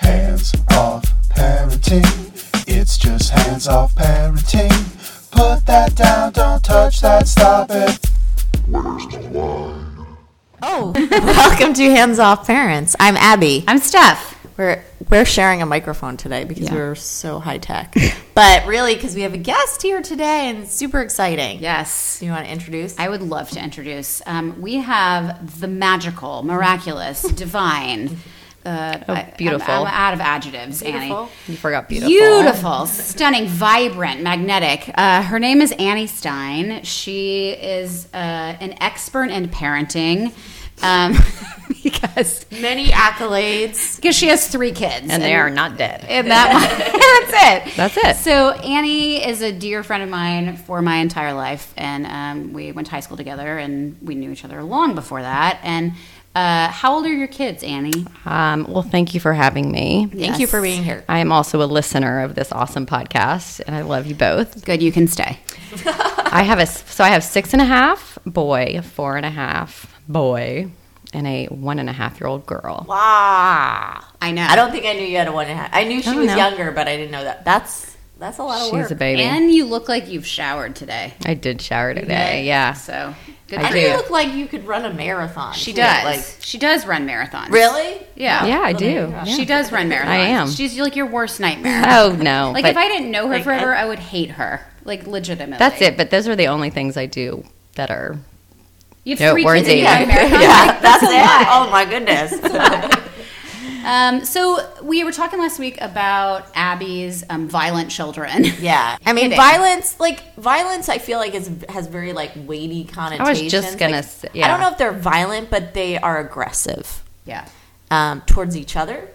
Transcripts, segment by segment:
Hands off parenting. It's just hands off parenting. Put that down, don't touch that, stop it. Where's the line? Oh, welcome to Hands Off Parents. I'm Abby. I'm Steph. We're we're sharing a microphone today because Yeah. we're so high tech, but really because we have a guest here today and it's super exciting. Yes. Do you want to introduce? I would love to introduce. Um, we have the magical, miraculous, divine. Uh, Oh, beautiful. I'm, I'm out of adjectives, Beautiful. Annie. You forgot beautiful. Beautiful, stunning, vibrant, magnetic. Uh, her name is Annie Stein. She is uh, an expert in parenting um, because Many accolades. because she has three kids And they are not dead. And that that's it. That's it. So Annie is a dear friend of mine for my entire life, and um, we went to high school together, and we knew each other long before that. And uh, how old are your kids, Annie? Um, well, thank you for having me. Thank you for being here. I am also a listener of this awesome podcast, and I love you both. Good, you can stay. I have a so I have six and a half boy, four and a half boy, and a one and a half year old girl. Wow. I know. I don't think I knew you had a one and a half. I knew she I was know. younger, but I didn't know that. That's that's a lot of work. She's a baby. And you look like you've showered today. I did shower today. Yeah. So good I for And you you. look like you could run a marathon. She too. does. Like she does run marathons. really? Yeah. Oh, yeah, I Well, there you do. Yeah. She does run marathons. I am. She's like your worst nightmare. Oh no! Like but if I didn't know her Like, forever, I- I would hate her. Like legitimately. that's it. But those are the only things I do that are You have No, three words kids and you ain't. run marathons. Yeah, Like, that's a it. lot. Oh my goodness. Um, so we were talking last week about Abby's um, violent children. Yeah, I mean, violence. Like violence, I feel like is has very like weighty connotations. I was just gonna Like, say- I don't know if they're violent, but they are aggressive Yeah. um, towards each other,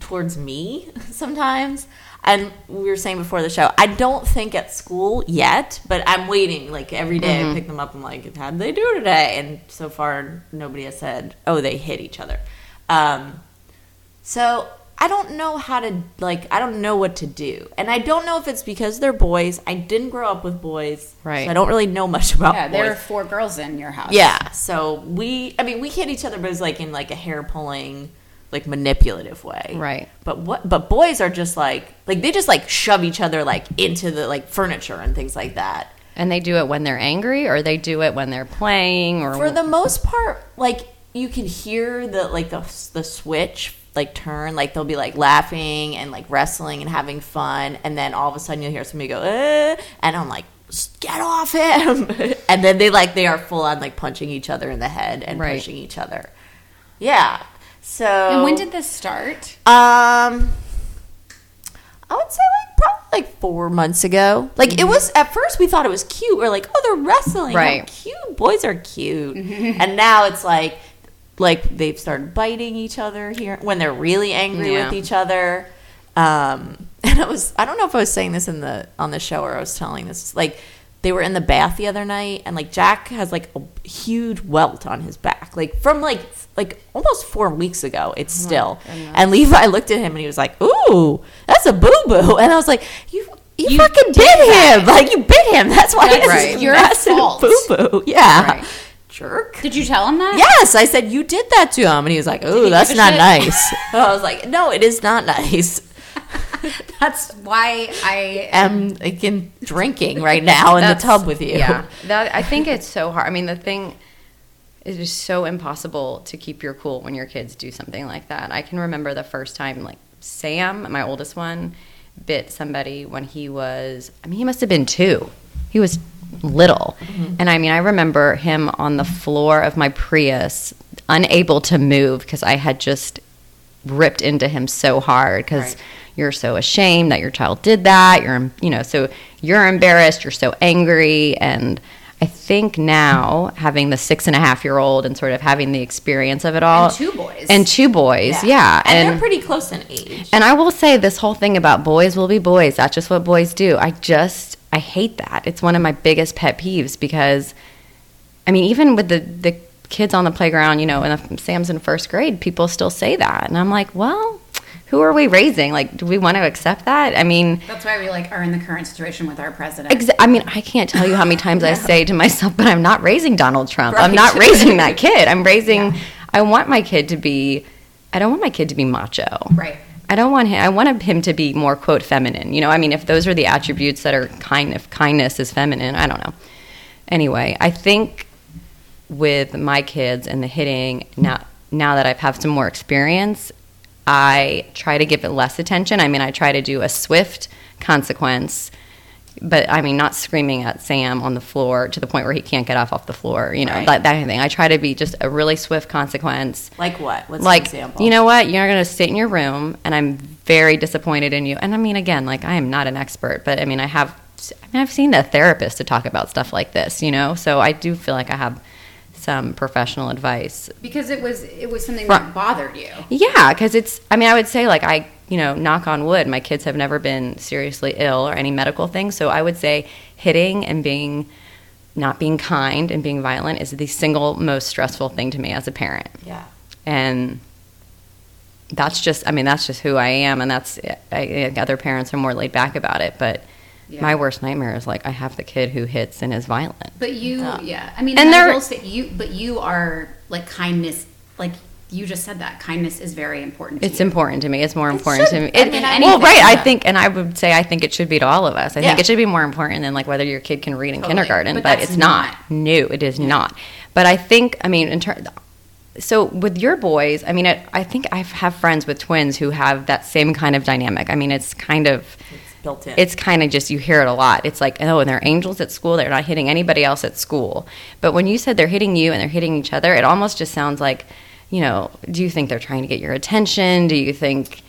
towards me sometimes. And we were saying before the show, I don't think at school yet, but I'm waiting. Like every day Mm-hmm. I pick them up. I'm like, how did they do today? And so far, nobody has said, oh, they hit each other. Um, so I don't know how to like. I don't know what to do, and I don't know if it's because they're boys. I didn't grow up with boys, Right. So I don't really know much about. Yeah, there are four girls in your house. Yeah. So we, I mean, we hit each other, but it's like in like a hair pulling, like manipulative way. Right. But what? But boys are just like like they just like shove each other like into the like furniture and things like that. and they do it when they're angry or they do it when they're playing or For the most part, like you can hear the like the the switch like turn like they'll be like laughing and like wrestling and having fun and then all of a sudden you'll hear somebody go eh, and i'm like get off him and then they like they are full on like punching each other in the head and Right. pushing each other yeah so And when did this start? um I would say like probably like four months ago. Like it was at first we thought it was cute. We're like, oh, they're wrestling. How Right. cute. Boys are cute. and now it's like like they've started biting each other here when they're really angry Yeah. with each other. Um and I was I don't know if I was saying this in the on the show or I was telling this like they were in the bath the other night and like Jack has like a huge welt on his back like from like like almost four weeks ago it's still and Levi looked at him and he was like ooh that's a boo boo and I was like you you, You fucking bit him like you bit him that's why That's right. your massive fault. boo boo yeah Right. Jerk Did you tell him that? Yes, I said you did that to him, and he was like, "Oh, that's not shit? nice." I was like, "No, it is not nice." That's why I am again drinking right now in the tub with you. Yeah, that I think it's so hard. I mean, the thing is so impossible to keep your cool when your kids do something like that. I can remember the first time, like Sam, my oldest one, bit somebody when he was. I mean, he must have been two. He was little, mm-hmm. and I mean, I remember him on the floor of my Prius, unable to move because I had just ripped into him so hard because Right. you're so ashamed that your child did that. You're, you know, so you're embarrassed. You're so angry. And I think now having the six and a half year old and sort of having the experience of it all, And two boys. and two boys, yeah, and, they're pretty close in age. and I will say this whole thing about boys will be boys. That's just what boys do. I just I hate that. It's one of my biggest pet peeves because I mean even with the the kids on the playground, you know, and Sam's in first grade, people still say that. And I'm like, well, who are we raising? Like, do we want to accept that? I mean, That's why we like are in the current situation with our president. Exa- I mean, I can't tell you how many times I say to myself, but I'm not raising Donald Trump. I'm not raising that kid. I'm raising, I want my kid to be I don't want my kid to be macho. Right. I don't want him. I want him to be more quote feminine. You know, I mean, if those are the attributes that are kind, if kindness is feminine, I don't know. Anyway, I think with my kids and the hitting now, now that I've had some more experience, I try to give it less attention. I mean, I try to do a swift consequence, but I mean, not screaming at Sam on the floor to the point where he can't get off off the floor. You know, Right. that, that kind of thing. I try to be just a really swift consequence Like what? What's like an example? you know what you're going to sit in your room and i'm very disappointed in you and i mean again like i am not an expert but i mean i have I mean, i've seen a therapist to talk about stuff like this you know so i do feel like i have some professional advice Because it was it was something that bothered you. yeah because it's i mean i would say like i you know knock on wood my kids have never been seriously ill or any medical thing so i would say hitting and being not being kind and being violent is the single most stressful thing to me as a parent Yeah. and that's just i mean that's just who i am and that's I, I, other parents are more laid back about it but Yeah. my worst nightmare is like i have the kid who hits and is violent But you, Yeah. yeah. I mean, And and I will say you, but you are like kindness. Like you just said that kindness is very important. To it's you. important to me it's more important to should. me I mean, I- well right i think and i would say i think it should be to all of us i Yeah. think it should be more important than like whether your kid can read in Totally. kindergarten But but, it's not. not. no it is not but i think i mean in terms so with your boys i mean I, I think i have friends with twins who have that same kind of dynamic i mean it's kind of It's built in. it's kind of just you hear it a lot. It's like, oh, and they're angels at school. They're not hitting anybody else at school. But when you said they're hitting you and they're hitting each other, it almost just sounds like, you know, do you think they're trying to get your attention? Do you think?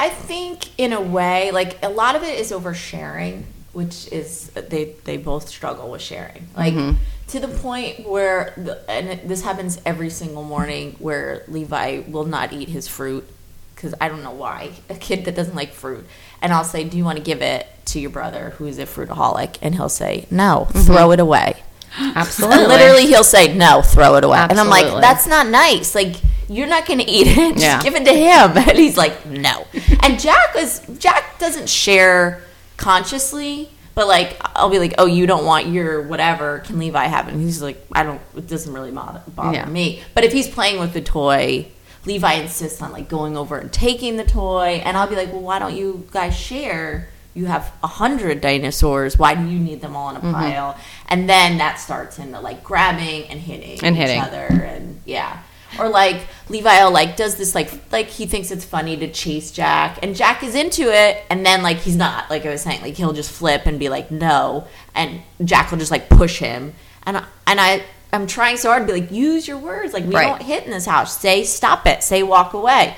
I think in a way, like a lot of it is oversharing, which is they they both struggle with sharing, like Mhm. to the point where, the, and this happens every single morning, where Levi will not eat his fruit because I don't know why a kid that doesn't like fruit, and I'll say, "Do you want to give it to your brother who is a fruitaholic?" And he'll say, "No, throw it away." Absolutely. Literally, he'll say, "No, throw it away," and I'm like, "That's not nice. Like, you're not going to eat it. Just Yeah. give it to him." And he's like, "No." And Jack is Jack doesn't share consciously, but like, I'll be like, "Oh, you don't want your whatever? Can Levi have it?" And he's like, "I don't. It doesn't really bother, bother Yeah. me." But if he's playing with the toy. Levi insists on like going over and taking the toy, and I'll be like, "Well, why don't you guys share? You have a hundred dinosaurs. Why do you need them all in a Mm-hmm. pile?" And then that starts into like grabbing and hitting And each hitting. other, and yeah. Or like Levi like does this like like he thinks it's funny to chase Jack, and Jack is into it, and then like he's not. Like I was saying, like he'll just flip and be like no, and Jack will just like push him, and I, and I I'm trying so hard to be like use your words, like we Right. don't hit in this house. Say stop it. Say walk away.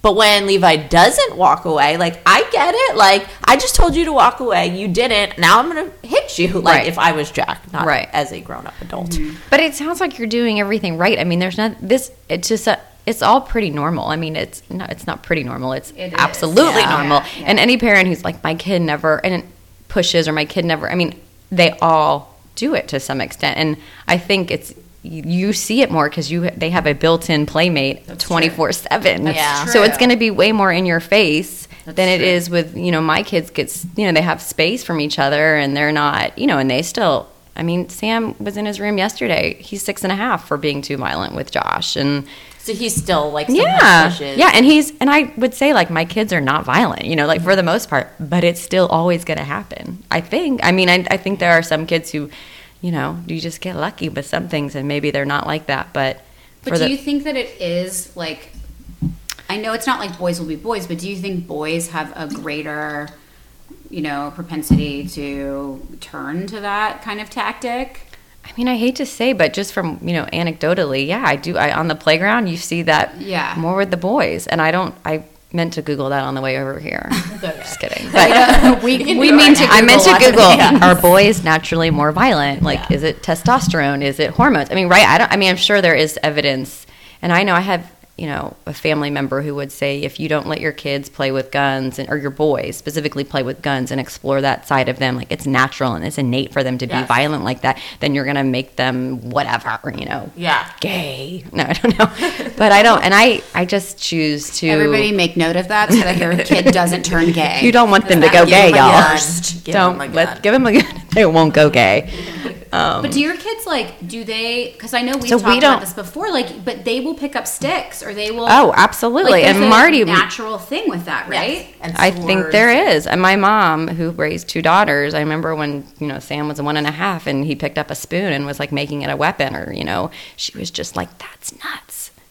But when Levi doesn't walk away, like I get it. Like I just told you to walk away, you didn't. Now I'm gonna hit you. Like Right. if I was Jack, not Right. as a grown up adult. Mm-hmm. But it sounds like you're doing everything right. I mean, there's not this. It's just a, it's all pretty normal. I mean, it's not. It's not pretty normal. It's It is. absolutely Yeah. normal. Yeah, yeah. And any parent who's like, my kid never and it pushes or my kid never. I mean, they all do it to some extent. And I think it's you see it more because you they have a built-in playmate That's twenty four seven. That's Yeah. So it's going to be way more in your face That's than it true. is with you know my kids gets you know they have space from each other and they're not you know and they still I mean Sam was in his room yesterday he's six and a half for being too violent with Josh and So he's still like yeah pushes. yeah and he's and I would say like my kids are not violent you know like for the most part but it's still always going to happen I think I mean I, I think there are some kids who you know you just get lucky with some things and maybe they're not like that but But do the you think that it is like? I know it's not like boys will be boys, but do you think boys have a greater, you know, propensity to turn to that kind of tactic? I mean, I hate to say, but just from you know, anecdotally, yeah, I do. I on the playground, you see that Yeah. more with the boys, and I don't. I meant to Google that on the way over here. just kidding. But, uh, we we mean right to now. I meant to Google Google: Are boys naturally more violent? Like, Yeah. is it testosterone? Is it hormones? I mean, right? I don't. I mean, I'm sure there is evidence, and I know I have you know a family member who would say if you don't let your kids play with guns and or your boys specifically play with guns and explore that side of them, like it's natural and it's innate for them to be violent like that, then you're gonna make them whatever, you know, Yeah. gay. No, I don't know, but I don't, and I I just choose to. Everybody make note of that so that your kid doesn't turn gay. you don't want them to go gay, y'all. worst. Give don't them a let gun. give them a gun. it won't go gay. Um, But do your kids like? Do they? Because I know we've So we talked don't- about this before. Like, but they will pick up sticks, or they will. oh, absolutely. like, and Marty, natural thing with that, right? And I think there is. And my mom, who raised two daughters, I remember when, you know, Sam was one and a half and he picked up a spoon and was like making it a weapon or, you know, she was just like, that's nuts,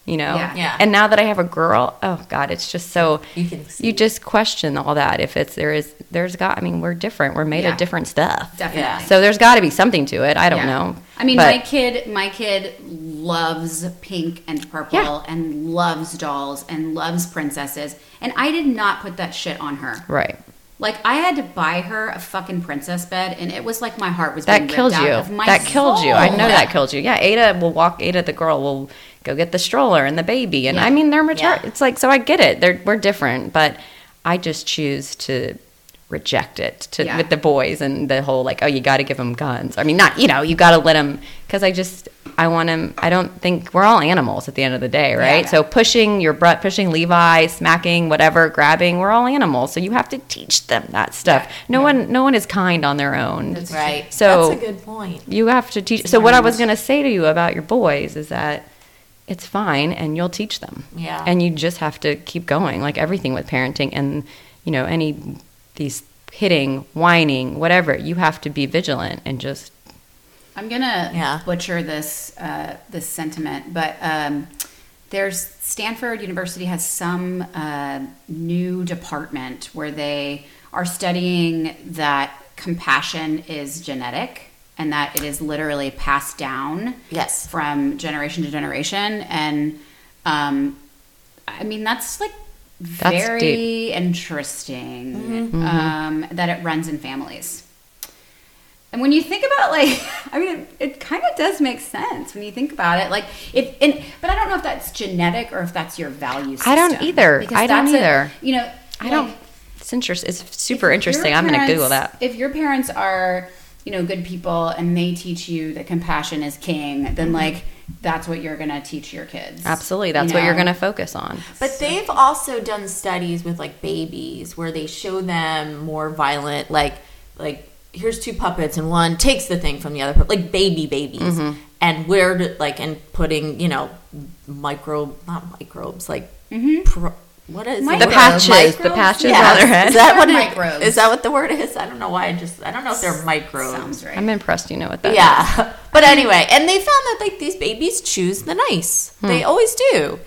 you know? Yeah. Yeah. And now that I have a girl, oh God, it's just so, You can see. you just question all that. If it's, there is, there's got, I mean, we're different. We're made Yeah. of different stuff. Definitely. Yeah. So there's got to be something to it. I don't Yeah. know. I mean, But- my kid, my kid loves pink and purple Yeah. and loves dolls and loves princesses, and I did not put that shit on her. Right. Like I had to buy her a fucking princess bed, and it was like my heart was That being kills ripped you. out of my That kills you. I soul. know that killed you. Yeah, Ada will walk. Ada, the girl, will go get the stroller and the baby, and Yeah. I mean they're mature. Yeah. It's like so. I get it. They're we're different, but I just choose to reject it to Yeah. with the boys and the whole like oh you got to give them guns. I mean not you know you got to let them because I just I want them. I don't think we're all animals at the end of the day, right? So pushing your butt, pushing Levi, smacking, whatever, grabbing, we're all animals. So you have to teach them that stuff. No one, no one is kind on their own. That's Right. So- that's a good point. You have to teach. So what I was going to say to you about your boys is that it's fine and you'll teach them. Yeah. And you just have to keep going like everything with parenting and you know any these hitting, whining, whatever, you have to be vigilant and just I'm gonna Yeah. butcher this uh, this sentiment, but um, there's Stanford University has some uh, new department where they are studying that compassion is genetic and that it is literally passed down Yes. from generation to generation and um, i mean that's like That's very deep. interesting um, that it runs in families and when you think about like i mean it, it kind of does make sense when you think about it like it and but i don't know if that's genetic or if that's your value system I don't either. Because I don't that's a- either. you know I don't it's interesting. It's super interesting. your I'm going to Google that. If your parents are, you know, good people and they teach you that compassion is king, Mm-hmm. then like that's what you're gonna teach your kids. Absolutely. That's You what you're going to focus on. But they've also done studies with like babies where they show them more violent, like like here's two puppets and one takes the thing from the other, like baby babies, Mm-hmm. and where to, like and putting you know micro not microbes like Mhm. pro, what is Microbes. the The word? patches, the patches Yes. on their head. Is that what it, Microbes. is that what the word is? I don't know why I just I don't know if they're microbes. Sounds right. I'm impressed you know what that is. yeah. But anyway, and they found that like these babies choose the nice. They Hmm. always do.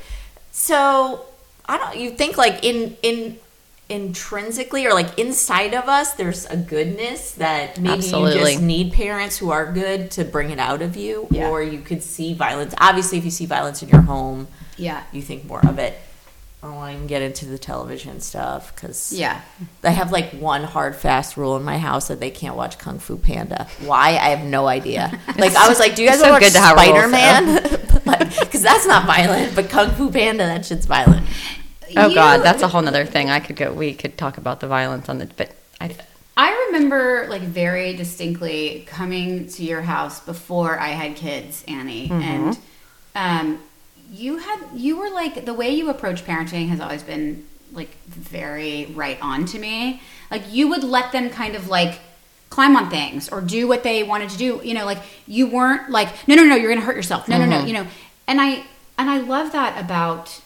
So I don't. You think like in in intrinsically or like inside of us, there's a goodness that maybe Absolutely. you just need parents who are good to bring it out of you, Yeah. or you could see violence. Obviously, if you see violence in your home, yeah. you think more of it. I don't want to even get into the television stuff because Yeah. I have like one hard fast rule in my house that they can't watch Kung Fu Panda. Why? I have no idea. Like I was like, do you guys It's so want good to watch Spider Man? Because that's not violent, but Kung Fu Panda, that shit's violent. Oh You- God, that's a whole nother thing. I could go. We could talk about the violence on the. But I, I remember like very distinctly coming to your house before I had kids, Annie, Mm-hmm. and um, you had you were like the way you approach parenting has always been like very right on to me. Like you would let them kind of like climb on things or do what they wanted to do. You know, like you weren't like no, no, no, you're gonna hurt yourself. No, Mm-hmm. no, no. You know, and I and I love that about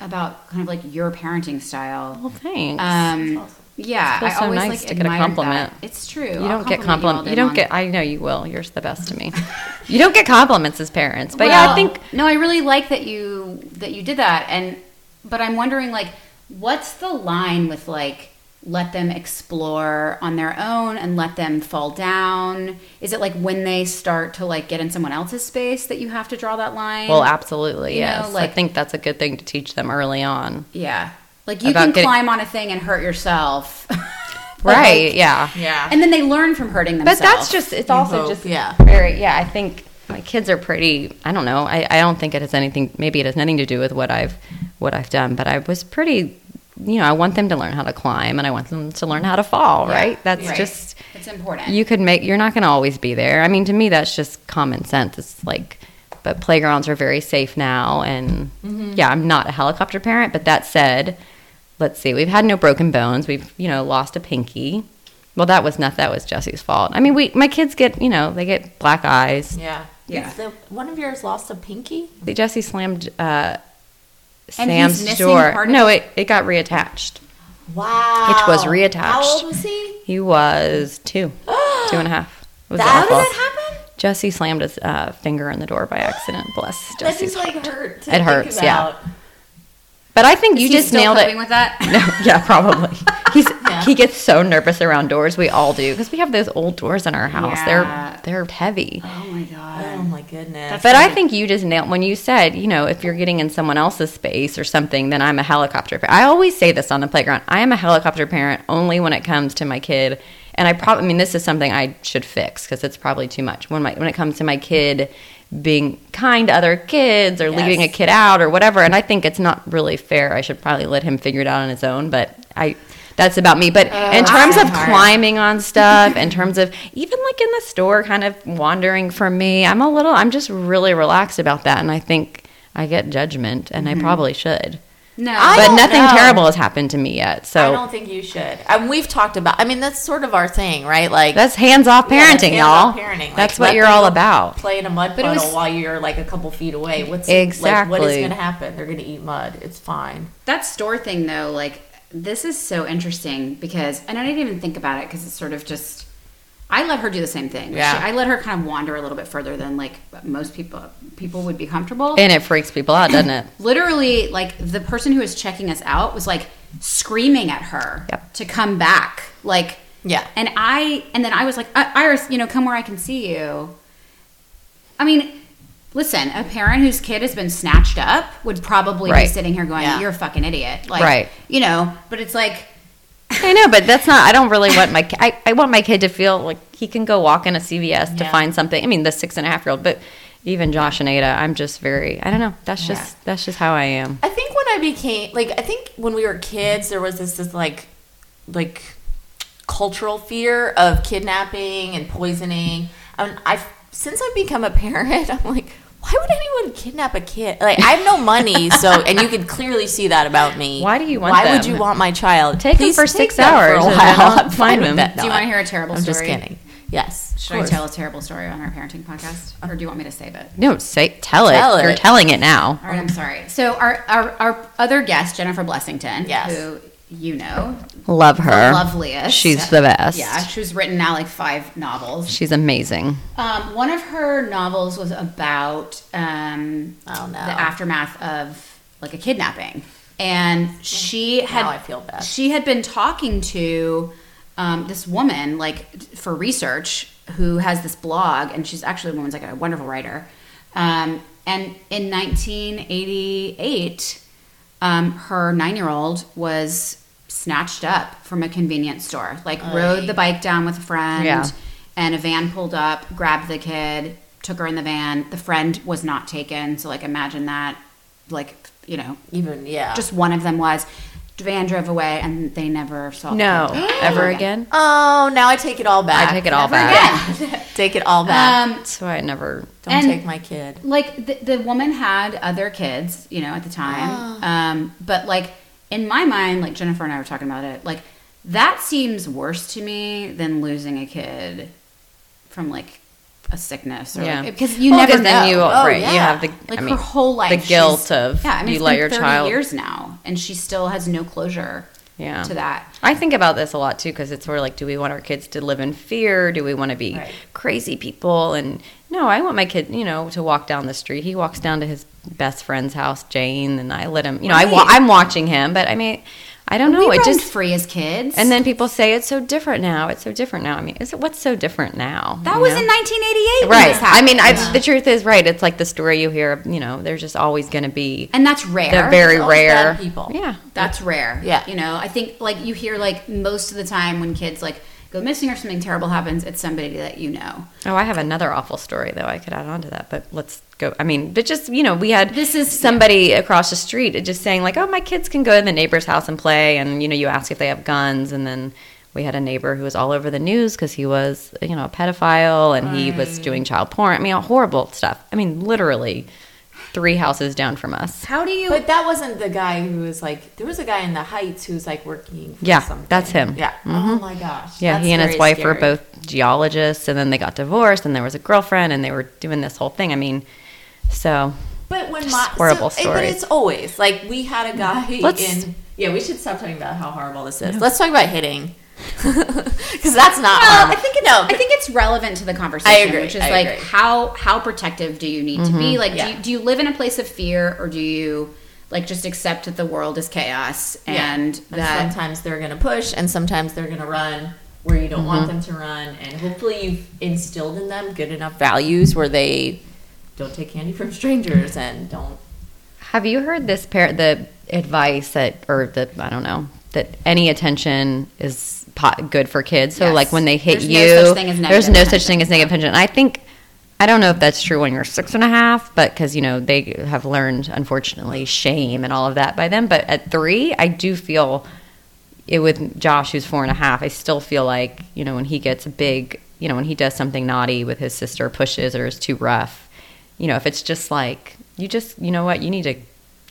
about kind of like your parenting style. well, thanks. Um, yeah, feels I so always nice like to get a compliment. that. It's true. you don't get compliment compliment. all You don't get. I know you will. You're the best to me. you don't get compliments as parents, but yeah, I think no, I really like that you that you did that, and but I'm wondering like, what's the line with like let them explore on their own and let them fall down? Is it like when they start to like get in someone else's space that you have to draw that line? Well, absolutely, You know, yes. I think that's a good thing to teach them early on. yeah, like you can getting- climb on a thing and hurt yourself, Right, Like, yeah. Yeah. And then they learn from hurting themselves. But that's just, it's also hope, just yeah. very, yeah, I think my kids are pretty, I don't know, I, I don't think it has anything, maybe it has nothing to do with what I've, what I've done, but I was pretty, you know, I want them to learn how to climb and I want them to learn how to fall, Yeah, right? That's right. just, it's important. you could make, you're not going to always be there. I mean, to me, that's just common sense. It's like, but playgrounds are very safe now. And mm-hmm. yeah, I'm not a helicopter parent, but that said, let's see, we've had no broken bones. We've, you know, lost a pinky. Well, that was not that was Jesse's fault. I mean, we my kids get you know they get black eyes. Yeah. Yeah. The, one of yours lost a pinky? Jesse slammed uh, Sam's door. No, it it got reattached. Wow. Which was reattached. How old was he? He was two, two and a half. It was That- how did that happen? Jesse slammed his uh, finger in the door by accident. Bless That Jesse's just like hurt. It think hurts, yeah. About. But I think you Is he just still nailed coping it. with that. No, yeah, probably. He's Yeah. he gets so nervous around doors. We all do because we have those old doors in our house. Yeah. They're they're heavy. Oh my god. Oh my goodness. But I think you just nailed when you said, you know, if you're getting in someone else's space or something, then I'm a helicopter. I always say this on the playground. I am a helicopter parent only when it comes to my kid. And I probably, I mean, this is something I should fix because it's probably too much. When my when it comes to my kid being kind to other kids or leaving a kid out or whatever, and I think it's not really fair. I should probably let him figure it out on his own. But I. That's about me. But oh, in terms of hard. climbing on stuff, in terms of even like in the store, kind of wandering from me, I'm a little, I'm just really relaxed about that. And I think I get judgment, and I mm-hmm. probably should. No. I but nothing know. terrible has happened to me yet. So I don't think you should. And we've talked about. I mean, that's sort of our thing, right? Like that's hands off parenting, hands-off y'all. Parenting. Like, That's let what you're all about. Play in a mud But puddle was- while you're like a couple feet away. What's Like, what Exactly. is going to happen? They're going to eat mud. It's fine. that store thing though like this is so interesting because and i didn't even think about it because it's sort of just i let her do the same thing Yeah. She- i let her kind of wander a little bit further than like most people people would be comfortable And it freaks people out, doesn't it? literally like the person who was checking us out was like screaming at her Yep. to come back like Yeah. and i and then i was like iris you know come where i can see you i mean listen a parent whose kid has been snatched up would probably Right. be sitting here going Yeah. you're a fucking idiot like Right. you know but it's like I know, but that's not. I don't really want my. I, I want my kid to feel like he can go walk in a CVS to Yeah. find something. I mean, the six and a half year old, but even Josh and Ada, I'm just very. I don't know. That's just that's just how I am. I think when I became like I think when we were kids there was this this like like cultural fear of kidnapping and poisoning. I, And I've since I've become a parent, I'm like why would anyone kidnap a kid? Like I have no money, so and you can clearly see that about me. Why do you want Why would you want my child? Take them Please for take six them hours for a while. I'll I'm fine find with that. Do you want to hear a terrible I'm story? just kidding. Yes. of Should I tell a terrible story on our parenting podcast, or do you want me to save it? No, say tell it. Tell You're telling it now. All right, I'm sorry. So our our, our other guest, Jennifer Blessington, Yes. who you know, Love her. the loveliest. She's the best. Yeah, she's written now like five novels. She's amazing. Um, one of her novels was about um, Oh, no. the aftermath of like a kidnapping, and she had Now I feel bad. she had been talking to um, this woman like for research who has this blog, and she's actually a woman's like a wonderful writer. Um, and in 1988, um, her nine-year-old was snatched up from a convenience store. Like rode the bike down with a friend, Yeah. and a van pulled up, grabbed the kid, took her in the van. The friend was not taken, so like imagine that, like you know, Even yeah. just one of them was. Van drove away, and they never saw. the No, kid. ever again. Oh, now I take it all back. I take it all Never back. again. take it all back. Um, That's why I never. Don't take my kid. like the, the woman had other kids, you know, at the time. Um, but like in my mind, like Jennifer and I were talking about it, like that seems worse to me than losing a kid from like a sickness or Yeah. like, because you Well, never 'cause know. then you Oh, right. You have the. like I her whole life, the guilt of yeah. I mean, you it's let been your 30 child. years now, and she still has no closure Yeah. to that. I think about this a lot too because it's sort of like, do we want our kids to live in fear? Do we want to be Right. crazy people? And no, I want my kid, you know, to walk down the street. He walks down to his best friend's house, Jane, and I let him. You know, I wa- I'm watching him, but I mean, I don't know. we it just free as kids, and then people say it's so different now. It's so different now. I mean, is it what's so different now? that you was know? in 1988. when right. this I mean, I, happened. the truth is, right. It's like the story you hear. You know, there's just always going to be and that's rare. the very rare people. Yeah, That's rare. Yeah. You know, I think like you hear like most of the time when kids like go missing or something terrible happens, it's somebody that you know. Oh, I have another awful story though. I could add on to that, but let's go. I mean, but just you know, we had This is- somebody across the street just saying like, "Oh, my kids can go to the neighbor's house and play," and you know, you ask if they have guns, and then we had a neighbor who was all over the news because he was you know a pedophile and he was doing child porn. I mean, horrible stuff. I mean, literally three houses down from us. How do you? But that wasn't the guy who was like. There was a guy in the Heights who was like working. For Yeah, something. that's him. Yeah. Oh my gosh. Yeah, That's he and his very wife were both geologists, and then they got divorced, and there was a girlfriend, and they were doing this whole thing. I mean, so But when Just my horrible so, eh, But it's always like we had a guy Let's- in. Yeah, we should stop talking about how horrible this is. Let's talk about hitting, because that's not. Well, horrible. I think it's, no. I think it's relevant to the conversation, I agree, which is I like agree. how how protective do you need to be? Mm-hmm. Like, do, you, do you live in a place of fear, or do you like just accept that the world is chaos and and that sometimes they're going to push, and sometimes they're going to run where you don't want mm-hmm. them to run, and hopefully you've instilled in them good enough values where they don't take candy from strangers and don't. Have you heard this par the advice that, or the I don't know, that any attention is po- good for kids? So Yes. like when they hit There's no you, such thing as there's no attention. such thing as negative attention. I think I don't know if that's true when you're six and a half, but because you know they have learned unfortunately shame and all of that by them. But at three, I do feel it with Josh, who's four and a half. I still feel like you know when he gets a big, you know when he does something naughty with his sister, pushes or is too rough. You know if it's just like you just you know what you need to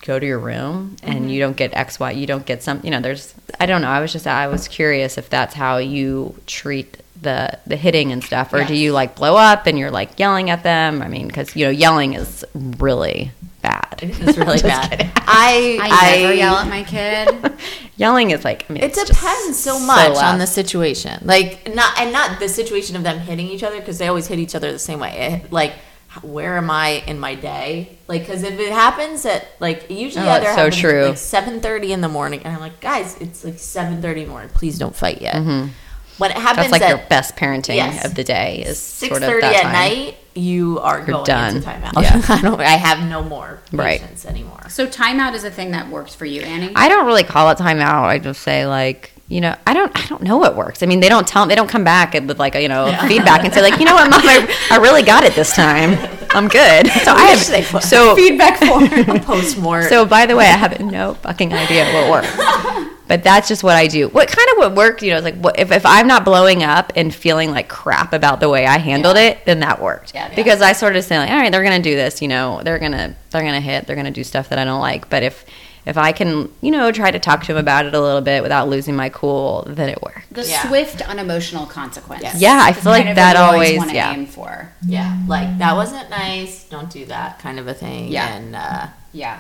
go to your room and mm-hmm. you don't get X Y you don't get some you know there's I don't know I was just I was curious if that's how you treat the the hitting and stuff or do you like blow up and you're like yelling at them I mean because you know yelling is really bad It's really bad. kidding. I I never yell at my kid. yelling is like I mean It depends so much loud. on the situation. Like not and not the situation of them hitting each other because they always hit each other the same way. It- like where am I in my day? Like because if it happens at like usually Oh, either that's so happens true. at like seven thirty in the morning, and I'm like, guys, it's like seven thirty in the morning. Please don't fight yet. When it happens Mm-hmm. that's like at your best parenting Yes. of the day is six sort of that at time. night, you are going done. into timeout. Yeah. I don't. I have no more Right. patience anymore. So timeout is a thing that works for you, Annie. I don't really call it timeout. I just say like, you know, I don't, I don't know what works. I mean, they don't tell, they don't come back with like, you know, feedback and say like, you know what, mom, I, I really got it this time. I'm good. So I have so Feedback form post more. So by the way, I have no fucking idea what works. But that's just what I do. What kind of what worked, you know, is like what, if, if I'm not blowing up and feeling like crap about the way I handled it, then that worked. Yeah, yeah. Because I sort of say like, all right, they're gonna do this, you know, they're gonna they're gonna hit, they're gonna do stuff that I don't like. But if if I can, you know, try to talk to him about it a little bit without losing my cool, then it works. the Yeah. swift, unemotional consequence. Yes. Yeah, I feel like that what you always, wanna yeah. aim for. yeah, like that wasn't nice. Don't do that kind of a thing. Yeah. and. uh Yeah.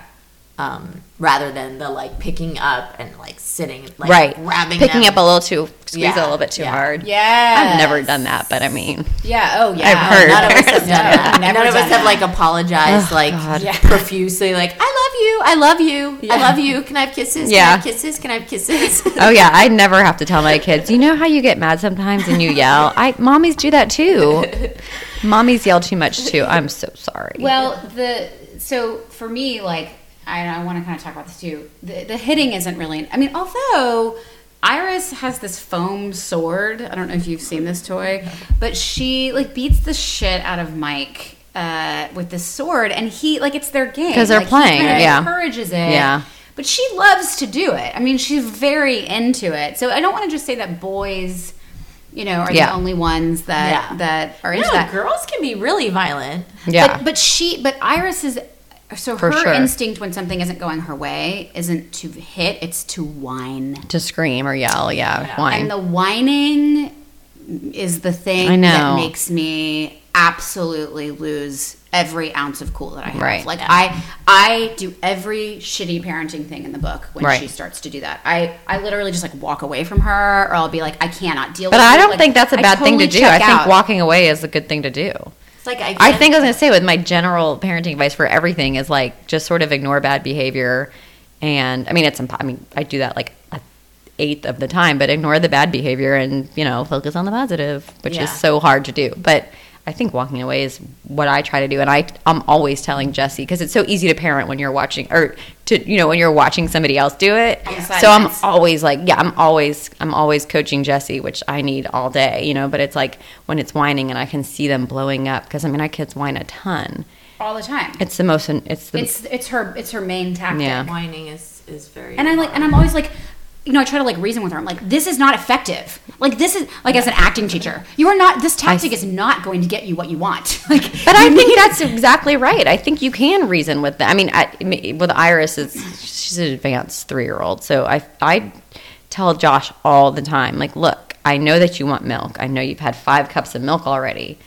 Um, rather than the like picking up and like sitting, like right. grabbing, Picking them. up a little too squeeze it Yeah, a little bit too yeah. hard. Yeah. I've never done that, but I mean Yeah. Oh, yeah. I've heard. None of us have done that. Never None of us done have that. like apologized Oh, like God. Yeah. profusely, like I love you, I love you, I love you. Can I have kisses? Yeah. Can I have kisses? Can I have kisses? Oh yeah, I never have to tell my kids. You know how you get mad sometimes and you yell. I mommies do that too. Mommies yell too much too. I'm so sorry. Well, the so for me, like I, I want to kind of talk about this too. The, the hitting isn't really. I mean, although Iris has this foam sword. I don't know if you've seen this toy, but she like beats the shit out of Mike uh, with this sword, and he like it's their game 'Cause they're Like, he playing, kinda yeah. encourages it. Yeah. but she loves to do it. I mean, she's very into it. So I don't want to just say that boys. You know, are Yeah. the only ones that Yeah. that are into no, that. girls can be really violent. yeah. But, but she, but Iris is, so her sure. instinct when something isn't going her way isn't to hit, it's to whine. to scream or yell, yeah, Yeah. whine. And the whining is the thing I know. that makes me absolutely lose every ounce of cool that I have. Right. Like Yeah. I I do every shitty parenting thing in the book when Right. she starts to do that. I I literally just like walk away from her or I'll be like I cannot deal with it. but with I don't Like, think that's a bad thing to do. I think out. walking away is a good thing to do. Like I, I think I was gonna say with my general parenting advice for everything is like just sort of ignore bad behavior, and I mean it's impo- I mean I do that like a eighth of the time, but ignore the bad behavior and you know focus on the positive, which Yeah. is so hard to do. But I think walking away is what I try to do, and I I'm always telling Jesse because it's so easy to parent when you're watching or to you know when you're watching somebody else do it. On So I'm always like yeah I'm always I'm always coaching Jesse, which I need all day, you know. But it's like when it's whining and I can see them blowing up because I mean our kids whine a ton. all the time. It's the most. It's the It's it's her it's her main tactic. Yeah. whining is is very And I like, and. I'm always like, you know, I try to like reason with her. I'm like, this is not effective. Like this is like as an acting teacher, you are not. This tactic is not going to get you what you want. Like, But I think that's exactly right. I think you can reason with them. I mean, I, with Iris, is she's an advanced three year old, so I I tell Josh all the time, like, look, I know that you want milk. I know you've had five cups of milk already.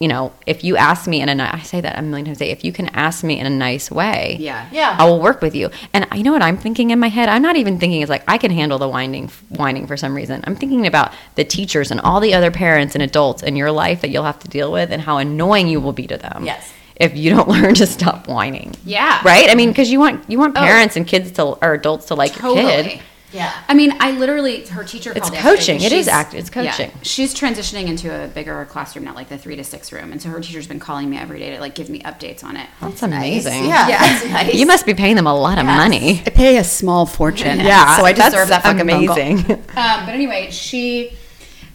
You know, if you ask me in a ni- I say that a million times a day. If you can ask me in a nice way, Yeah. Yeah. I will work with you. And you know what I'm thinking in my head? I'm not even thinking it's like I can handle the whining whining for some reason. I'm thinking about the teachers and all the other parents and adults in your life that you'll have to deal with and how annoying you will be to them. Yes. If you don't learn to stop whining. Yeah. Right? I mean, because you want you want Oh. parents and kids to or adults to like your kid. Yeah. I mean, I literally, her teacher It's called coaching. It is she's- act- it's yeah, coaching. she's transitioning into a bigger classroom now, like the three to six room. And so her teacher's been calling me every day to like give me updates on it. That's amazing. Yeah. Yeah. That's nice. You must be paying them a lot of Yes. money. I pay a small fortune. Yeah, So I that's deserve that fucking amazing. Um, but anyway, she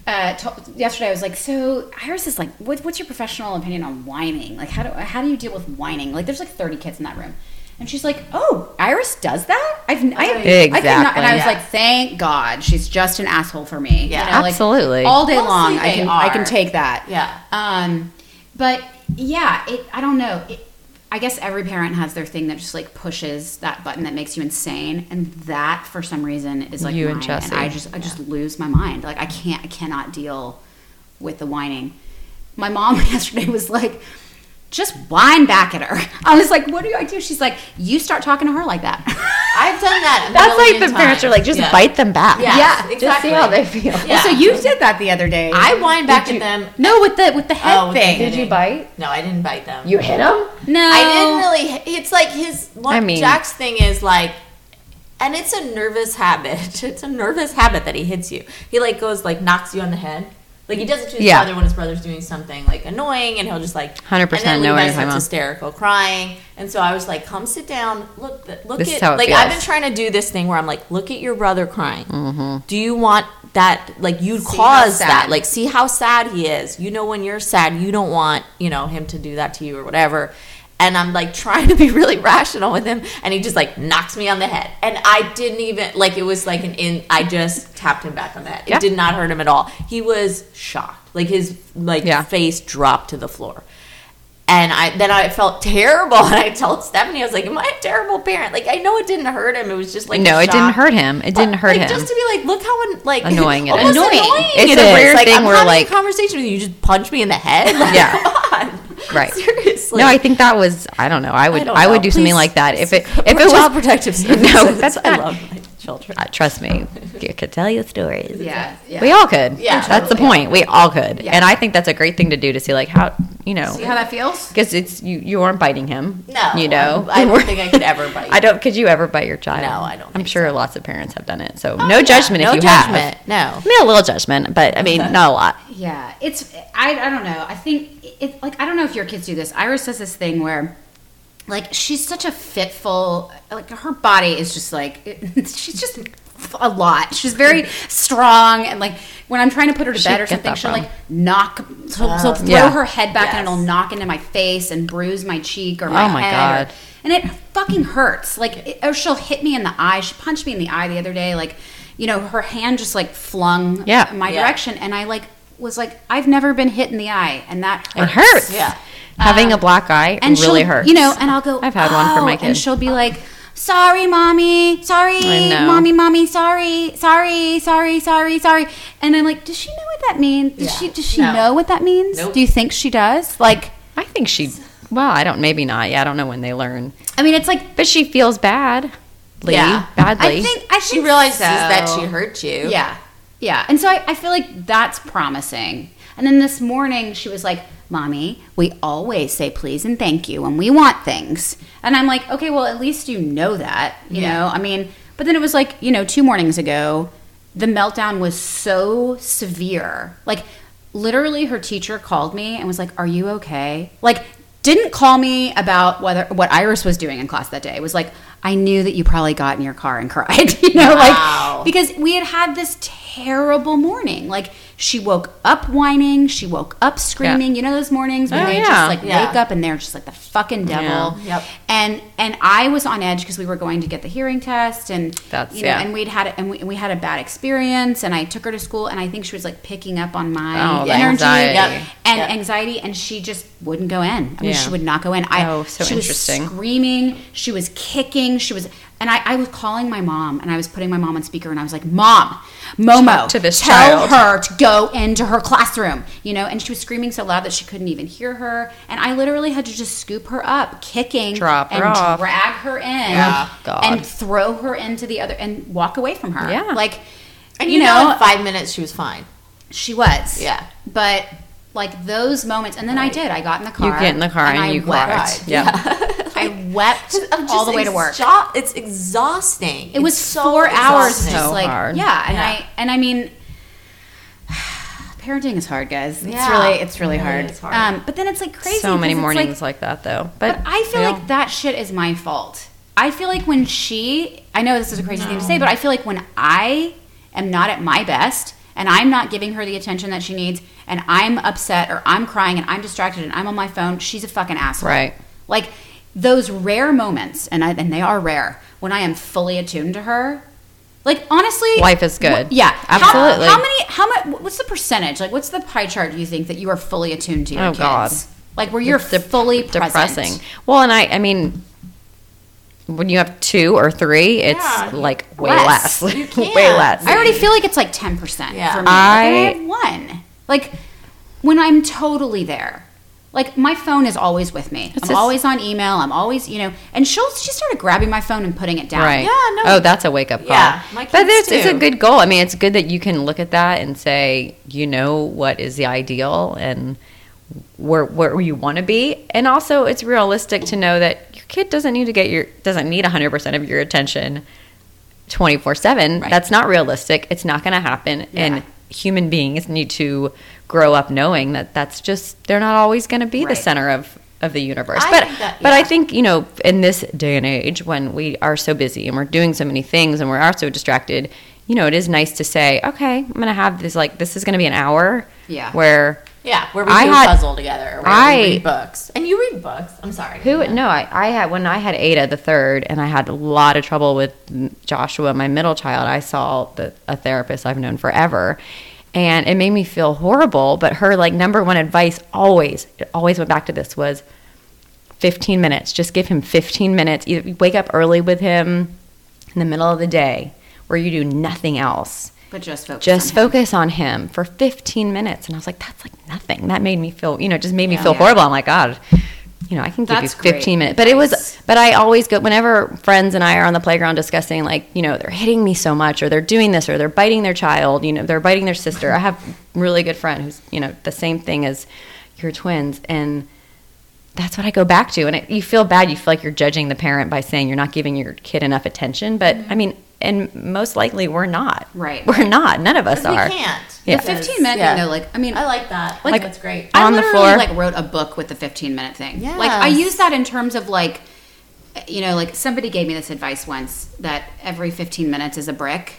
uh, told, yesterday I was like, so Iris is like, what, what's your professional opinion on whining? Like, how do how do you deal with whining? Like, there's like 30 kids in that room. And she's like, "Oh, Iris does that? I've, I, I could not." Exactly. And I was Yeah. like, "Thank God, she's just an asshole for me." Yeah. like, Absolutely. all day Mostly long, I they can I can take that. Yeah. Um, but yeah, it. I don't know. It, I guess every parent has their thing that just like pushes that button that makes you insane, and that for some reason is like You and mine, Jesse. I just I just lose my mind. Like I can't I cannot deal with the whining. My mom yesterday was like. Just whine back at her. I was like, "What do I do?" She's like, "You start talking to her like that." I've done that. a That's like million the parents are like, just Yeah. bite them back. Yeah, Yeah, Just see how they feel. Yeah. So you did that the other day. I whine back Did at them. No, with the with the head Oh, with the thing. Did you bite? No, I didn't bite them. You hit them? No, I didn't really. It's like his. One, I mean- Jack's thing is like, and it's a nervous habit. It's a nervous habit that he hits you. He like goes like knocks you on the head. Like he does it to his Yeah. brother when his brother's doing something like annoying, and he'll just like 100% and then know what you're hysterical, crying. And so I was like, "Come sit down. Look, look This is at like I've been trying to do this thing where I'm like, look at your brother crying. Mm-hmm. Do you want that? Like you See how cause that? Like see how sad he is. You know when you're sad, you don't want you know him to do that to you or whatever. And I'm like trying to be really rational with him, and he just like knocks me on the head, and I didn't even like it was like an in. I just tapped him back on the head. It Yeah. did not hurt him at all. He was shocked, like his like Yeah. face dropped to the floor. And I then I felt terrible, and I told Stephanie, I was like, "Am I a terrible parent?" Like I know it didn't hurt him; it was just like No, it didn't hurt him. It didn't hurt like, him. Just to be like, look how an- like Annoying it almost. Annoying. annoying It's it a is. weird like, thing I'm where, like- a conversation with you, you just punch me in the head. Like, Yeah. Right. seriously. No, I think that was. I don't know. I would. I, don't would know. do something like that if it if it was child protective services. No, that's I not- love my children. Uh, trust me, I could tell you stories. Yeah, yeah. We all could. Yeah, that's the totally. point. We all could, Yeah. and I think that's a great thing to do to see like how you know See how that feels? because it's you you aren't biting him. No, you know. I don't think I could ever bite. I don't. Could you ever bite your child? No, I don't I'm sure so. lots of parents have done it. So Oh, no yeah. judgment if no you judgment. have. No. I mean, a little judgment, but I mean, not a lot. Yeah, it's I, I don't know. I think it like I don't know if your kids do this. Iris does this thing where like she's such a fitful like her body is just like she's just a lot. She's very strong and like when I'm trying to put her to She'd bed or something, she'll from? like knock she'll, she'll throw Yeah. her head back and it'll knock into my face and bruise my cheek or my Oh my head or- God. and it fucking hurts. Like, it, or she'll hit me in the eye. She punched me in the eye the other day. Like, you know, her hand just like flung Yeah. my Yeah. direction, and I like was like, I've never been hit in the eye, and that It hurts. hurts. Yeah. Having Um, a black eye And really she'll, hurts. You know, and I'll go. I've had one for my "Oh," kid. and she'll be like. Sorry, mommy. Sorry, I know. mommy, mommy. Sorry, sorry, sorry, sorry, sorry. And I'm like, does she know what that means? Does Yeah. she? Does she No. know what that means? Nope. Do you think she does? Like, I think she. Well, I don't. Maybe not. Yeah, I don't know when they learn, I mean, it's like but she feels bad. Lee, Yeah. badly. I think I She realizes so. that she hurt you. Yeah. Yeah. And so I, I feel like that's promising. And then this morning she was like, Mommy, we always say please and thank you when we want things. And I'm like, okay, well, at least you know that, you Yeah. know? I mean, but then it was like, you know, two mornings ago, the meltdown was so severe. Like, literally, her teacher called me and was like, Are you okay? Like, didn't call me about whether what Iris was doing in class that day. It was like, I knew that you probably got in your car and cried, you know, Wow. like because we had had this terrible morning. Like she woke up whining, she woke up screaming. You know those mornings when Oh, they yeah. just like Yeah. wake up and they're just like the fucking devil. Yeah. Yep. And and I was on edge because we were going to get the hearing test and That's- you know yeah. and we'd had and we, we had a bad experience and I took her to school and I think she was like picking up on my Oh, energy anxiety. Yep. and Yep. anxiety and she just wouldn't go in. I mean Yeah. she would not go in. I Oh, so she interesting. was screaming, she was kicking, she was and I, I was calling my mom and I was putting my mom on speaker and I was like, Mom, Momo, Talk to this tell child." her to go into her classroom. You know, and she was screaming so loud that she couldn't even hear her. And I literally had to just scoop her up, kicking Drop her and off. drag her in Yeah. God. and throw her into the other and walk away from her. Yeah. Like And you, know, in five minutes she was fine. she was. Yeah. But like those moments, and then I did. I got in the car. You get in the car and, I you wept. cried. Yeah. I wept I'm all the just way to work. exha- It's exhausting. It was It's so four hours exhausting. just So like hard. yeah, and Yeah. I and I mean. Parenting is hard, guys. It's Yeah. really, it's really It really hard. is hard. Um, but then it's like crazy. so many mornings like, like, that though. But, But, I feel you like know, that shit is my fault. I feel like when she, I know this is a crazy thing to say, but I feel like when I am not at my best and I'm not giving her the attention that she needs and I'm upset or I'm crying and I'm distracted and I'm on my phone, she's a fucking asshole. Right. Like those rare moments, and I, and they are rare, when I am fully attuned to her. Like honestly, Life is good. wh- yeah, Absolutely. How, many? How much? What's the percentage? Like, what's the pie chart? Do you think that you are fully attuned to your Oh, kids? God. Like where you're It's dep- fully depressing. present. Well, and I, I mean, when you have two or three, it's Yeah. like way Less. less. You way can't. less. I already feel like it's like ten percent Yeah. for me. I- like, I have one. Like when I'm totally there. Like my phone is always with me. It's I'm just- always on email. I'm always, you know, and she'll she started grabbing my phone and putting it down. Right. Yeah, no. Oh, that's a wake up call. Yeah, my but it's, it's a good goal. I mean, it's good that you can look at that and say, you know, what is the ideal and where where you want to be, and also it's realistic to know that your kid doesn't need to get your doesn't need 100 percent of your attention 24 seven. Right. That's not realistic. It's not going to happen, and human beings need to grow up knowing that that's just they're not always going to be the center of of the universe. I but that- but I think you know in this day and age when we are so busy and we're doing so many things and we are so distracted, you know, it is nice to say, okay, I'm going to have this like this is going to be an hour, Yeah. where Yeah, where we I do had- puzzle together. Where I- we read books, and you read books. I'm sorry. Who? Yeah. No, I, I had when I had Ada the third, and I had a lot of trouble with Joshua, my middle child. I saw the, a therapist I've known forever, and it made me feel horrible. But her like number one advice always, it always went back to this was, fifteen minutes. Just give him fifteen minutes. Either you wake up early with him in the middle of the day, where you do nothing else But just focus. just on him. focus on him for 15 minutes and i was like that's like nothing that made me feel you know just made me Yeah. feel Yeah. horrible i'm like god you know i can give That's you 15 great minutes but it was but i always go whenever friends and i are on the playground discussing like you know they're hitting me so much or they're doing this or they're biting their child you know they're biting their sister i have a really good friend who's you know the same thing as your twins and that's what I go back to. And it, you feel bad. You feel like you're judging the parent by saying you're not giving your kid enough attention. But I mm-hmm. mean, and most likely we're not. Right. We're not. None of us are. we can't. Yeah. The 15 minute Yeah. thing though, like I mean, I like that. Like- Like that's great. I on the literally, floor. like wrote a book with the 15 minute thing. Yeah. Like I use that in terms of like, you know, like somebody gave me this advice once that every 15 minutes is a brick,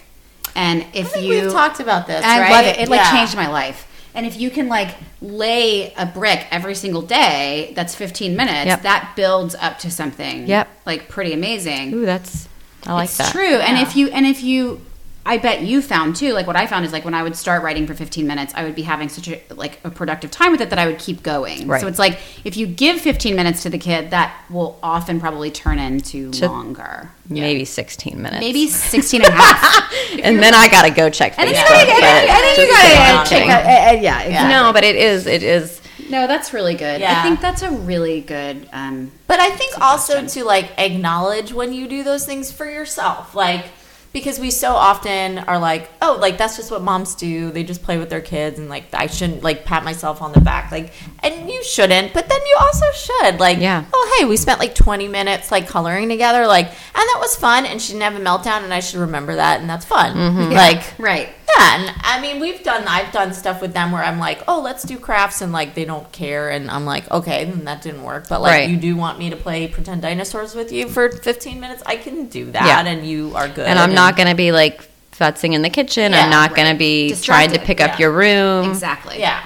and if I think you we've talked about this. I right? love it. It like Yeah. changed my life. And if you can like lay a brick every single day, that's 15 minutes. Yep. That builds up to something. Yep. Like pretty amazing. Ooh, that's. I like it's that. true. And if you and if you I bet you found too, like what I found is like when I would start writing for 15 minutes, I would be having such a like a productive time with it that I would keep going. Right. So it's like if you give 15 minutes to the kid, that will often probably turn into To- longer. Maybe 16 minutes. Maybe 16 and a half. And then I gotta go check Facebook. and then you gotta, and then you gotta check uh, uh, yeah, exactly. No, but it is. It is. No, that's really good. I think that's a really good. Um, But I think also to like acknowledge when you do those things for yourself, like because we so often are like, oh, like that's just what moms do. They just play with their kids, and like I shouldn't like pat myself on the back, like, and you shouldn't. But then you also should, like, Yeah. oh, hey, we spent like twenty minutes like coloring together, like, and that was fun, and she didn't have a meltdown, and I should remember that, and that's fun, Mm-hmm. like. right. Yeah, and I mean, we've done. I've done stuff with them where I'm like, "Oh, let's do crafts," and like they don't care, and I'm like, "Okay, then that didn't work." But like, Right. you do want me to play pretend dinosaurs with you for 15 minutes? I can do that, Yeah. and you are good. and I'm not going to be like futzing in the kitchen. Yeah, I'm not gonna be trying to Distracted, pick up yeah. your room. Exactly. Yeah,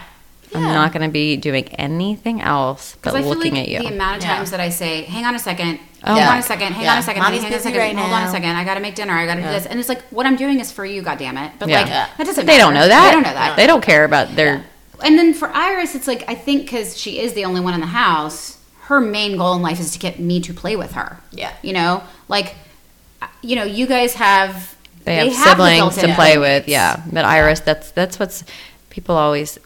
I'm not going to be doing anything else but Because I feel looking like at you. the amount of Yeah. times that I say, "Hang on a second, Oh hang my- on a second, hang Yeah. on a second, Mommy's hang on a second, right hold on a second, I got to make dinner, I got to Yeah. do this," and it's like, what I'm doing is for you, goddammit. But Yeah. like, Yeah. that doesn't. they don't know that. They don't know that. They don't care about their. And then for Iris, it's like I think because she is the only one in the house, her main goal in life is to get me to play with her. Yeah. You know, like, uh, you know, you guys have They have the siblings to play with. Yeah, but Iris, that's that's what's people always,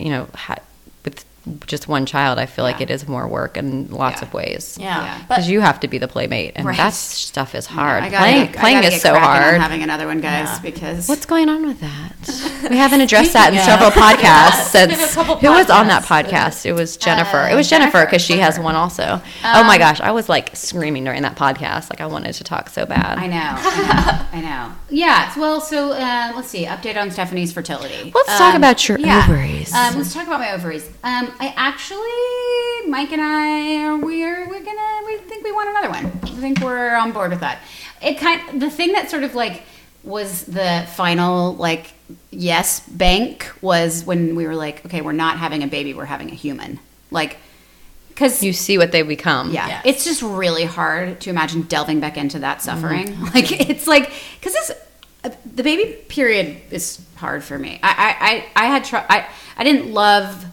you know, ha, just one child. I feel like it is more work in lots Yeah. of ways. yeah. Yeah. Because you have to be the playmate, and Right. that stuff is hard. I gotta playing get- playing is so hard. having another one, guys, Yeah. because What's going on with that? We haven't addressed that in Speaking several podcasts Yeah, it's been a since. couple Who was on that podcast? It was Jennifer. Uh, it was Jennifer Jennifer, because she has one also. oh my Um, gosh, I was like screaming during that podcast. Like I wanted to talk so bad. I know, I know, I know. Yeah. Well, so uh, let's see. Update on Stephanie's fertility. Let's talk about your ovaries. Um, let's talk about my ovaries. Um, I actually, Mike and I, we're we're gonna. We think we want another one. I think we're on board with that. It kind. The thing that sort of like was the final like yes bank was when we were like, okay, we're not having a baby, we're having a human. Like, because You see what they become. yeah, Yes. it's just really hard to imagine delving back into that suffering. Mm-hmm. Like it's like because this uh, the baby period is hard for me. I I I, I had tr- I I didn't love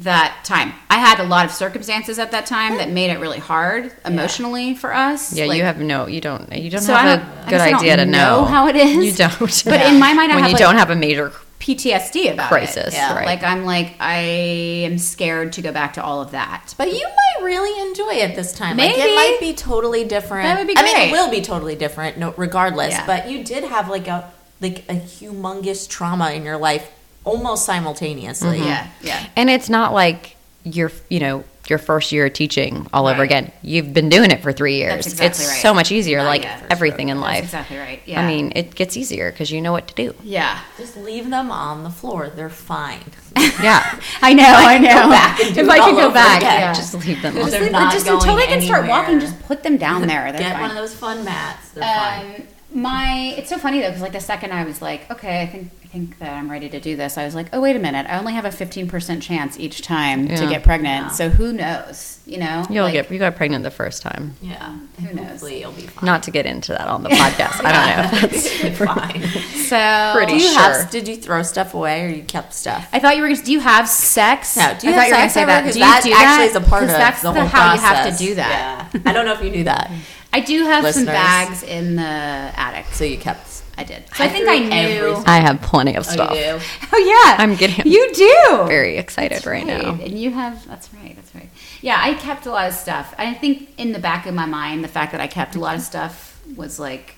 that time. I had a lot of circumstances at that time hmm. that made it really hard emotionally for us. Yeah, Like, you have no, you don't, you don't So have don't- a good guess I don't idea to know know how it is. You don't. But in my mind, I when have, you like- don't have a major PTSD about Crisis, it. Yeah. right? Like I'm like I am scared to go back to all of that. But you might really enjoy it this time. Like Maybe. it might be totally different. That would be great. I mean, it will be totally different, no, regardless. Yeah. But you did have like a like a humongous trauma in your life almost simultaneously. Mm-hmm. Yeah, yeah. And it's not like you're, you know, your first year of teaching all over again. You've been doing it for three years. That's exactly it's right. so much easier, Not like yet, for everything in That's life. exactly right. Yeah. I mean, it gets easier because you know what to do. yeah. Just leave them on the floor. They're fine. Yeah, I know, I, can go know. back if I all could go back, again. yeah. just leave them. Just on. They're Just, not until they going can start walking, just put them down there. They're Get fine. one of those fun mats. They're um, fine. My it's so funny though because like the second I was like, okay, I think I think that I'm ready to do this. I was like, oh wait a minute, I only have a 15 percent chance each time to get pregnant. Yeah. So who knows? You know, You'll Like, get you got pregnant the first time. Yeah. Who knows? Hopefully you'll be fine. Not to get into that on the podcast. I don't know. That's fine. So Pretty Do you sure. have? Did you throw stuff away or you kept stuff? I thought you were. gonna Do you have sex? No, do you I have thought you were gonna say ever? that. 'Cause Do you that do actually that? is a part of that's the the, whole how you have to do that. Yeah. I don't know if you knew that. I do have some bags in the attic. So you kept. I did. So I, I think I knew. everything. I have plenty of Oh, stuff. you do? Oh yeah, I'm getting You do. Very excited That's right, now. And you have that's right, that's right. Yeah, I kept a lot of stuff. I think in the back of my mind, the fact that I kept a lot of stuff was like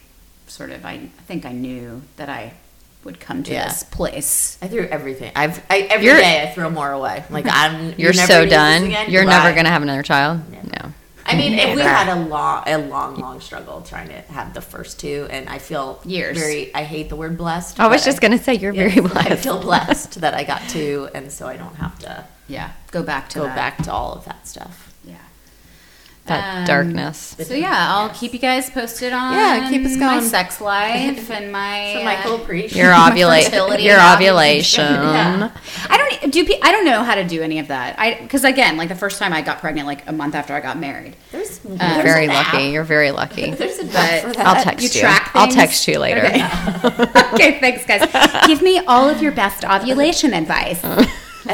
sort of I, I think I knew that I would come to Yeah. this place. I threw everything. I've I, every You're- day I throw more away. Like I'm. You're never so gonna use this done. You're never gonna have another child. Never. No. I mean, if we had a long, a long, long struggle trying to have the first two, and I feel Years. Very. I hate the word blessed. I was just gonna say you're yes, very blessed. I feel blessed that I got two, and so I don't have to Yeah, go back to go that. back to all of that stuff. Yeah. That Um, darkness. So yeah, I'll Yes. keep you guys posted on Yeah, keep us going. my going. sex life and my So uh, Michael appreciates Your my ovulate. fertility Your ovulation. Yeah. I don't do. I don't know how to do any of that. I because again, like the first time I got pregnant, like a month after I got married. There's, You're there's very lucky. app. You're very lucky. There's a But app for that. I'll text You you. track I'll text you later. Okay. okay, thanks, guys. Give me all of your best ovulation advice.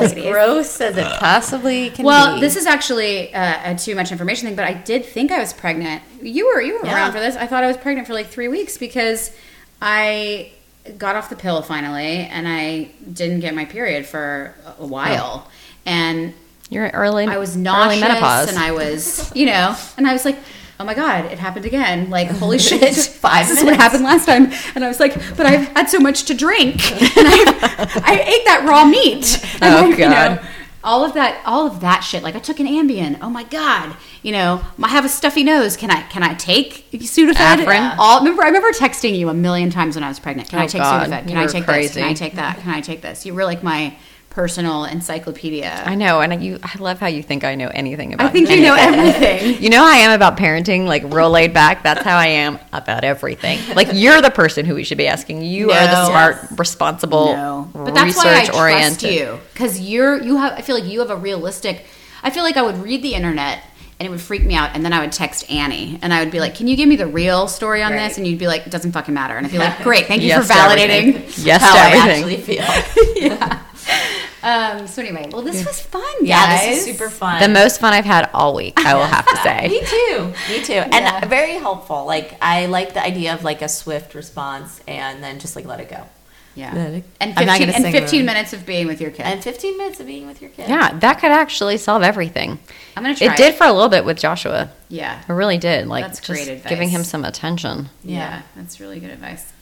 As gross as it possibly can Well, be. Well, this is actually uh, a too much information thing, but I did think I was pregnant. You were you were Yeah. around for this. I thought I was pregnant for like three weeks because I got off the pill finally, and I didn't get my period for a while, and You're early. I was early nauseous, menopause. and I was you know, and I was like. Oh my god, it happened again. Like, holy shit. Five this is what happened last time. And I was like, but I've had so much to drink. And I, I ate that raw meat. And Oh, I, you know, God. all of that, all of that shit. Like I took an Ambien. Oh my god, you know, I have a stuffy nose. Can I can I take Sudafed? Afrin? All remember, I remember texting you a million times when I was pregnant. Can oh I Oh, take God, Sudafed? Can you I were take this? Can I take that? Can I take this? You were like my personal encyclopedia. I know, and you. I love how you think I know anything about. I think you know everything. You know I am about parenting, like real laid back. That's how I am about everything. Like you're the person who we should be asking. You are the smart, Yes. responsible, No, but that's why I trust oriented. you because you're you have. I feel like you have a realistic. I feel like I would read the internet and it would freak me out, and then I would text Annie and I would be like, "Can you give me the real story on Right. this?" And you'd be like, "It doesn't fucking matter," and I'd be like, "Great, thank you Yes for validating." Yes how I actually feel. Um, so anyway, well, this was fun, guys. yeah, this is super fun. The most fun I've had all week. I will have to say. Me too. Me too. And Yeah. very helpful. Like I like the idea of like a swift response and then just like let it go. Yeah, Let it- and I'm not 15, and 15 minutes of being with your kid. And 15 minutes of being with your kid. Yeah, that could actually solve everything. I'm gonna try. It did for a little bit with Joshua. Yeah, It really did. Like That's just great advice. giving him some attention. yeah, Yeah. that's really good advice.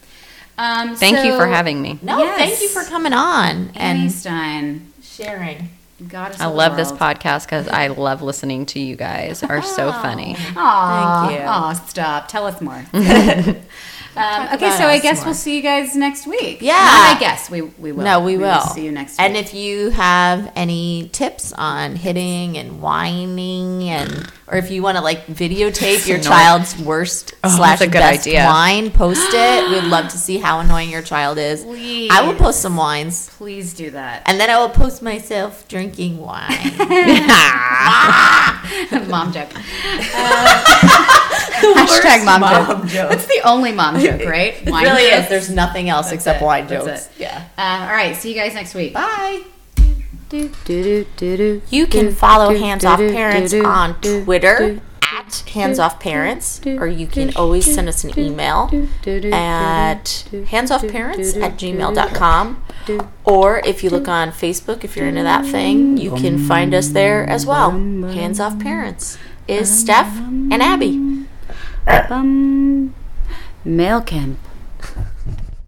Um, Thank you for having me. No, Yes. thank you for coming on Annie and Stein. sharing. Goddess I love this podcast because I love listening to you guys. Are so funny. Aw, Thank you. Aw, stop. Tell us more. um, okay, so I guess more. we'll see you guys next week. Yeah. Not I guess we we will. No, we will. see you next week. And if you have any tips on hitting and whining and or if you want to like videotape your child's worst Oh, slash best idea. whine, post it. We'd love to see how annoying your child is. Please. I will post some whines. please do that. And then I will post myself drinking wine. mom joke. Hashtag mom, joke. That's the only mom joke, right? It Wine really jokes. is. There's nothing else That's except it. wine That's jokes. it. Yeah. Uh, all right. See you guys next week. Bye. You can follow Hands Off Parents on Twitter at Hands Off Parents, or you can always send us an email at handsoffparents at gmail.com. Or if you look on Facebook, if you're into that thing, you can find us there as well. Hands Off Parents is Steph and Abby. Male can